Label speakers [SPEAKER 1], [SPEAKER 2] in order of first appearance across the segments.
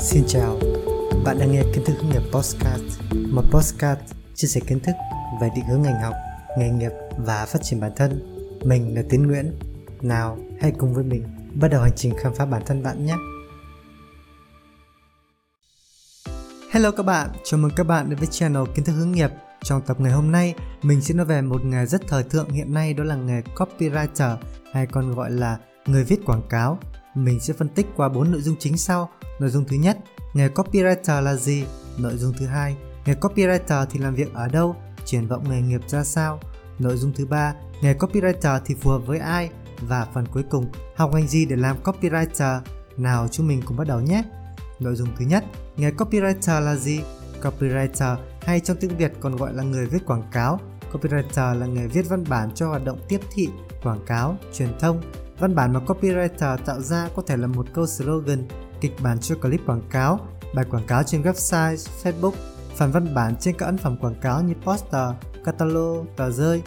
[SPEAKER 1] Xin chào, bạn đang nghe kiến thức hướng nghiệp Postcard, một postcard chia sẻ kiến thức về định hướng ngành học, nghề nghiệp và phát triển bản thân. Mình là Tiến Nguyễn. Nào, hãy cùng với mình bắt đầu hành trình khám phá bản thân bạn nhé. Hello các bạn, chào mừng các bạn đến với channel kiến thức hướng nghiệp. Trong tập ngày hôm nay, mình sẽ nói về một nghề rất thời thượng hiện nay đó là nghề copywriter hay còn gọi là người viết quảng cáo. Mình sẽ phân tích qua bốn nội dung chính sau Nội dung thứ nhất, nghề copywriter là gì? Nội dung thứ hai, nghề copywriter thì làm việc ở đâu? Triển vọng nghề nghiệp ra sao? Nội dung thứ ba, nghề copywriter thì phù hợp với ai? Và phần cuối cùng, học ngành gì để làm copywriter? Nào chúng mình cùng bắt đầu nhé! Nội dung thứ nhất, nghề copywriter là gì? Copywriter hay trong tiếng Việt còn gọi là người viết quảng cáo. Copywriter là nghề viết văn bản cho hoạt động tiếp thị, quảng cáo, truyền thông. Văn bản mà copywriter tạo ra có thể là một câu slogan, kịch bản cho clip quảng cáo, bài quảng cáo trên website, Facebook, phần văn bản trên các ấn phẩm quảng cáo như poster, catalog, tờ rơi.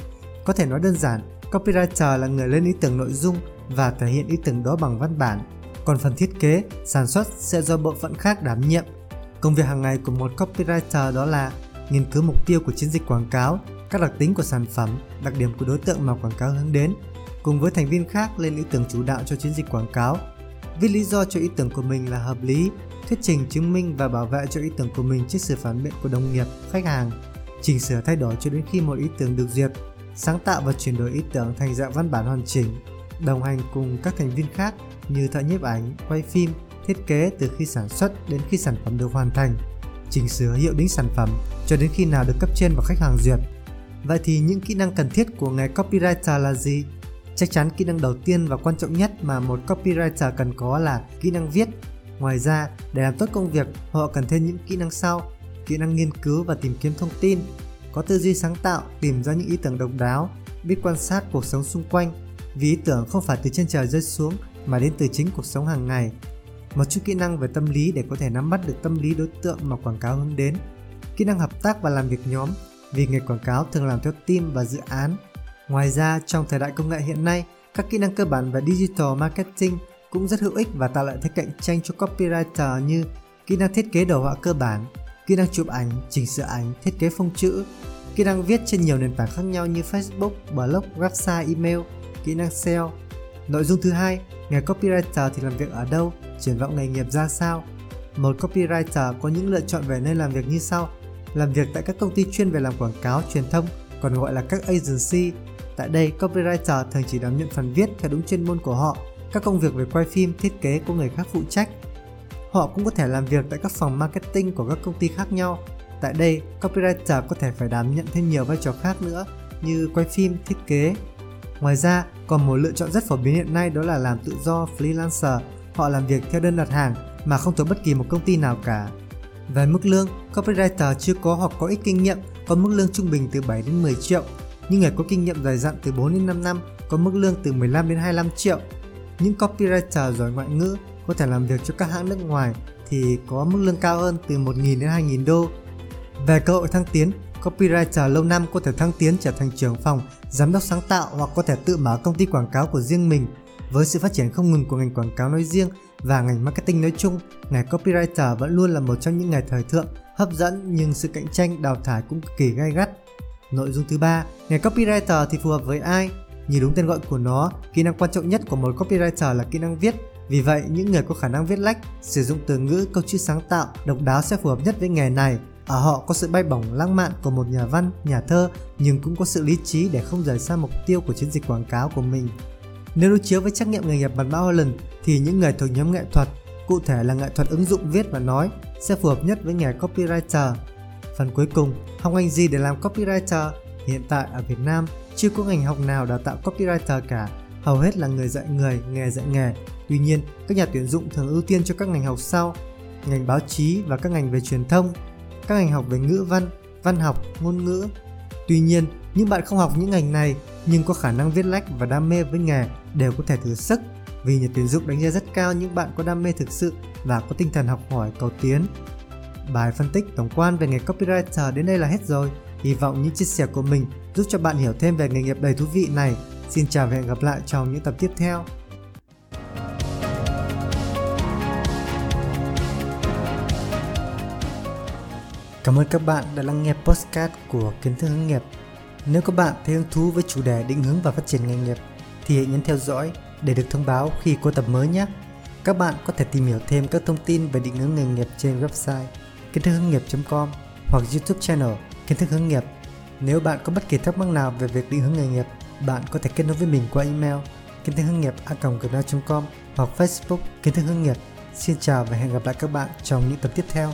[SPEAKER 1] Có thể nói đơn giản, copywriter là người lên ý tưởng nội dung và thể hiện ý tưởng đó bằng văn bản. Còn phần thiết kế, sản xuất sẽ do bộ phận khác đảm nhiệm. Công việc hàng ngày của một copywriter đó là nghiên cứu mục tiêu của chiến dịch quảng cáo, các đặc tính của sản phẩm, đặc điểm của đối tượng mà quảng cáo hướng đến, cùng với thành viên khác lên ý tưởng chủ đạo cho chiến dịch quảng cáo viết lý do cho ý tưởng của mình là hợp lý, thuyết trình chứng minh và bảo vệ cho ý tưởng của mình trước sự phản biện của đồng nghiệp, khách hàng, chỉnh sửa thay đổi cho đến khi một ý tưởng được duyệt, sáng tạo và chuyển đổi ý tưởng thành dạng văn bản hoàn chỉnh, đồng hành cùng các thành viên khác như thợ nhiếp ảnh, quay phim, thiết kế từ khi sản xuất đến khi sản phẩm được hoàn thành, chỉnh sửa hiệu đính sản phẩm cho đến khi nào được cấp trên và khách hàng duyệt. Vậy thì những kỹ năng cần thiết của nghề copywriter là gì? Chắc chắn kỹ năng đầu tiên và quan trọng nhất mà một copywriter cần có là kỹ năng viết. Ngoài ra, để làm tốt công việc, họ cần thêm những kỹ năng sau: kỹ năng nghiên cứu và tìm kiếm thông tin, có tư duy sáng tạo, tìm ra những ý tưởng độc đáo, biết quan sát cuộc sống xung quanh, vì ý tưởng không phải từ trên trời rơi xuống mà đến từ chính cuộc sống hàng ngày. Một chút kỹ năng về tâm lý để có thể nắm bắt được tâm lý đối tượng mà quảng cáo hướng đến. Kỹ năng hợp tác và làm việc nhóm, vì nghề quảng cáo thường làm theo team và dự án Ngoài ra, trong thời đại công nghệ hiện nay, các kỹ năng cơ bản về digital marketing cũng rất hữu ích và tạo lợi thế cạnh tranh cho copywriter như kỹ năng thiết kế đồ họa cơ bản, kỹ năng chụp ảnh, chỉnh sửa ảnh, thiết kế phông chữ, kỹ năng viết trên nhiều nền tảng khác nhau như Facebook, blog, website, email, kỹ năng SEO. Nội dung thứ hai, nghề copywriter thì làm việc ở đâu, triển vọng nghề nghiệp ra sao? Một copywriter có những lựa chọn về nơi làm việc như sau: làm việc tại các công ty chuyên về làm quảng cáo, truyền thông, còn gọi là các agency Tại đây, copywriter thường chỉ đảm nhận phần viết theo đúng chuyên môn của họ, các công việc về quay phim, thiết kế của người khác phụ trách. Họ cũng có thể làm việc tại các phòng marketing của các công ty khác nhau. Tại đây, copywriter có thể phải đảm nhận thêm nhiều vai trò khác nữa như quay phim, thiết kế. Ngoài ra, còn một lựa chọn rất phổ biến hiện nay đó là làm tự do freelancer. Họ làm việc theo đơn đặt hàng mà không thuộc bất kỳ một công ty nào cả. Về mức lương, copywriter chưa có hoặc có ít kinh nghiệm có mức lương trung bình từ 7 đến 10 triệu những người có kinh nghiệm dài dặn từ 4 đến 5 năm có mức lương từ 15 đến 25 triệu. Những copywriter giỏi ngoại ngữ có thể làm việc cho các hãng nước ngoài thì có mức lương cao hơn từ 1.000 đến 2.000 đô. Về cơ hội thăng tiến, copywriter lâu năm có thể thăng tiến trở thành trưởng phòng, giám đốc sáng tạo hoặc có thể tự mở công ty quảng cáo của riêng mình. Với sự phát triển không ngừng của ngành quảng cáo nói riêng và ngành marketing nói chung, nghề copywriter vẫn luôn là một trong những nghề thời thượng, hấp dẫn nhưng sự cạnh tranh đào thải cũng cực kỳ gay gắt. Nội dung thứ ba, nghề copywriter thì phù hợp với ai? Như đúng tên gọi của nó, kỹ năng quan trọng nhất của một copywriter là kỹ năng viết. Vì vậy, những người có khả năng viết lách, sử dụng từ ngữ, câu chữ sáng tạo, độc đáo sẽ phù hợp nhất với nghề này. Ở họ có sự bay bổng lãng mạn của một nhà văn, nhà thơ, nhưng cũng có sự lý trí để không rời xa mục tiêu của chiến dịch quảng cáo của mình. Nếu đối chiếu với trắc nghiệm nghề nghiệp bằng mã Holland thì những người thuộc nhóm nghệ thuật, cụ thể là nghệ thuật ứng dụng viết và nói, sẽ phù hợp nhất với nghề copywriter. Phần cuối cùng, học ngành gì để làm copywriter? Hiện tại ở Việt Nam chưa có ngành học nào đào tạo copywriter cả, hầu hết là người dạy người, nghề dạy nghề. Tuy nhiên, các nhà tuyển dụng thường ưu tiên cho các ngành học sau, ngành báo chí và các ngành về truyền thông, các ngành học về ngữ văn, văn học, ngôn ngữ. Tuy nhiên, những bạn không học những ngành này nhưng có khả năng viết lách và đam mê với nghề đều có thể thử sức vì nhà tuyển dụng đánh giá rất cao những bạn có đam mê thực sự và có tinh thần học hỏi cầu tiến Bài phân tích, tổng quan về nghề copywriter đến đây là hết rồi. Hy vọng những chia sẻ của mình giúp cho bạn hiểu thêm về nghề nghiệp đầy thú vị này. Xin chào và hẹn gặp lại trong những tập tiếp theo. Cảm ơn các bạn đã lắng nghe podcast của Kiến thức hướng nghiệp. Nếu các bạn thấy hứng thú với chủ đề định hướng và phát triển nghề nghiệp, thì hãy nhấn theo dõi để được thông báo khi có tập mới nhé. Các bạn có thể tìm hiểu thêm các thông tin về định hướng nghề nghiệp trên website kiến thức hướng nghiệp.com hoặc YouTube channel Kiến thức hướng nghiệp. Nếu bạn có bất kỳ thắc mắc nào về việc định hướng nghề nghiệp, bạn có thể kết nối với mình qua email kiến thức hướng nghiệp a.gmail.com hoặc Facebook kiến thức hướng nghiệp. Xin chào và hẹn gặp lại các bạn trong những tập tiếp theo.